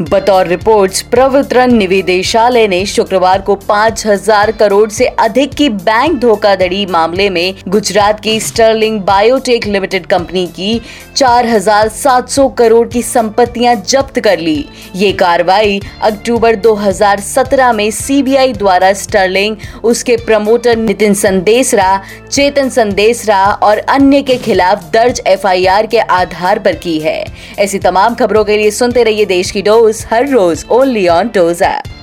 बतौर रिपोर्ट्स प्रवर्तन निदेशालय ने शुक्रवार को 5000 करोड़ से अधिक की बैंक धोखाधड़ी मामले में गुजरात की स्टर्लिंग बायोटेक लिमिटेड कंपनी की 4700 करोड़ की संपत्तियाँ जब्त कर ली। ये कार्रवाई अक्टूबर 2017 में सीबीआई द्वारा स्टर्लिंग, उसके प्रमोटर नितिन संदेशरा चेतन संदेशरा और अन्य के खिलाफ दर्ज एफआईआर के आधार पर की है। ऐसी तमाम खबरों के लिए सुनते रहिए देश की डोज हर रोज ओनली ऑन डोज़ ऐप